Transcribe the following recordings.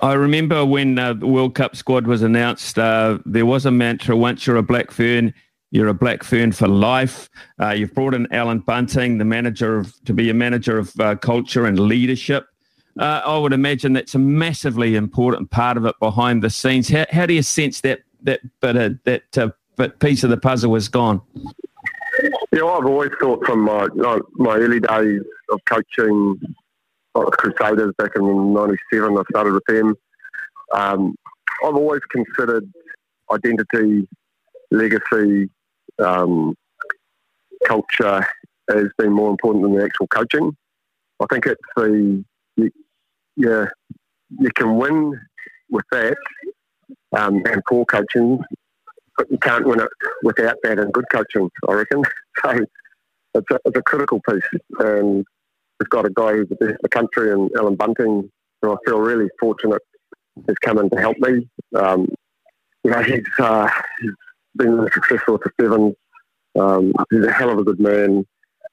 I remember when uh, the World Cup squad was announced, uh, there was a mantra once you're a Black Fern, you're a Black Fern for life. Uh, you've brought in Allan Bunting, the manager of, to be a manager of uh, culture and leadership. Uh, I would imagine that's a massively important part of it behind the scenes. How, how do you sense that that bit of, that uh, piece of the puzzle has gone? Yeah, I've always thought from my my early days of coaching Crusaders back in '97. I started with them. Um, I've always considered identity, legacy, um, culture as being more important than the actual coaching. I think it's the you, yeah you can win with that um, and poor coaching, but you can't win it without that and good coaching. I reckon so. It's a, it's a critical piece, and we've got a guy who's the best in the country, and Allan Bunting, who I feel really fortunate has come in to help me. Um, you know, he's, uh, he's been successful the Sevens. Um, he's a hell of a good man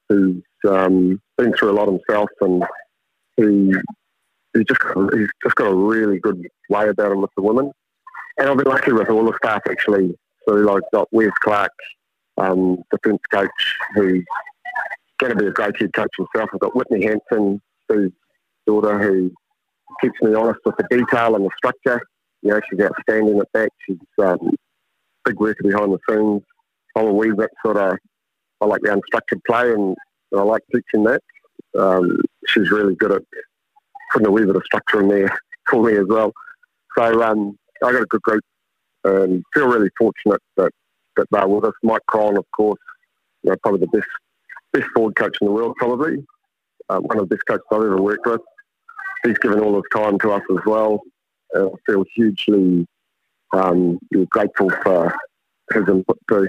who's um, been through a lot himself, and he he's just got, he's just got a really good way about him with the women. And I've been lucky with all the staff actually. So like got Wes Clarke, um, defence coach, who's going to be a great head coach himself. I've got Whitney Hansen, whose daughter, who keeps me honest with the detail and the structure. You know, she's outstanding at that. She's um, big worker behind the scenes. I'm a wee bit sort of, I like the unstructured play and I like teaching that. Um, she's really good at putting a wee bit of structure in there for me as well. So um, I got a good group and feel really fortunate that, that they're with us. Mike Cron, of course, you know, probably the best best forward coach in the world, probably. Uh, one of the best coaches I've ever worked with. He's given all his time to us as well. Uh, I feel hugely um, grateful for his input too.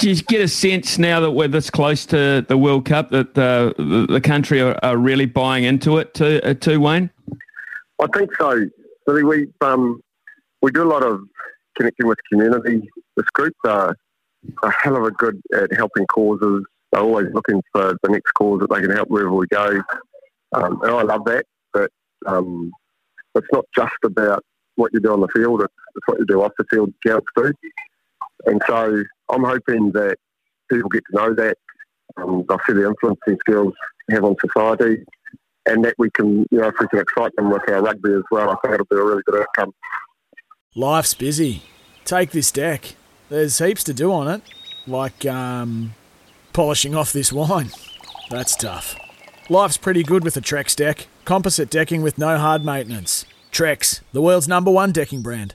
Do you get a sense now that we're this close to the World Cup that uh, the, the country are, are, really buying into it too, uh, too Wayne? I think so. So we um, we do a lot of connecting with community. This group are a hell of a good at helping causes, they're always looking for the next cause that they can help wherever we go. Um, and I love that. But um, it's not just about what you do on the field, it's, what you do off the field counts too. And so I'm hoping that people get to know that. Um, they'll see the influence these girls have on society and that we can, you know, if we can excite them with our rugby as well, I think it'll be a really good outcome. Life's busy. Take this deck. There's heaps to do on it, like um, polishing off this wine. That's tough. Life's pretty good with a Trex deck. Composite decking with no hard maintenance. Trex, the world's number one decking brand.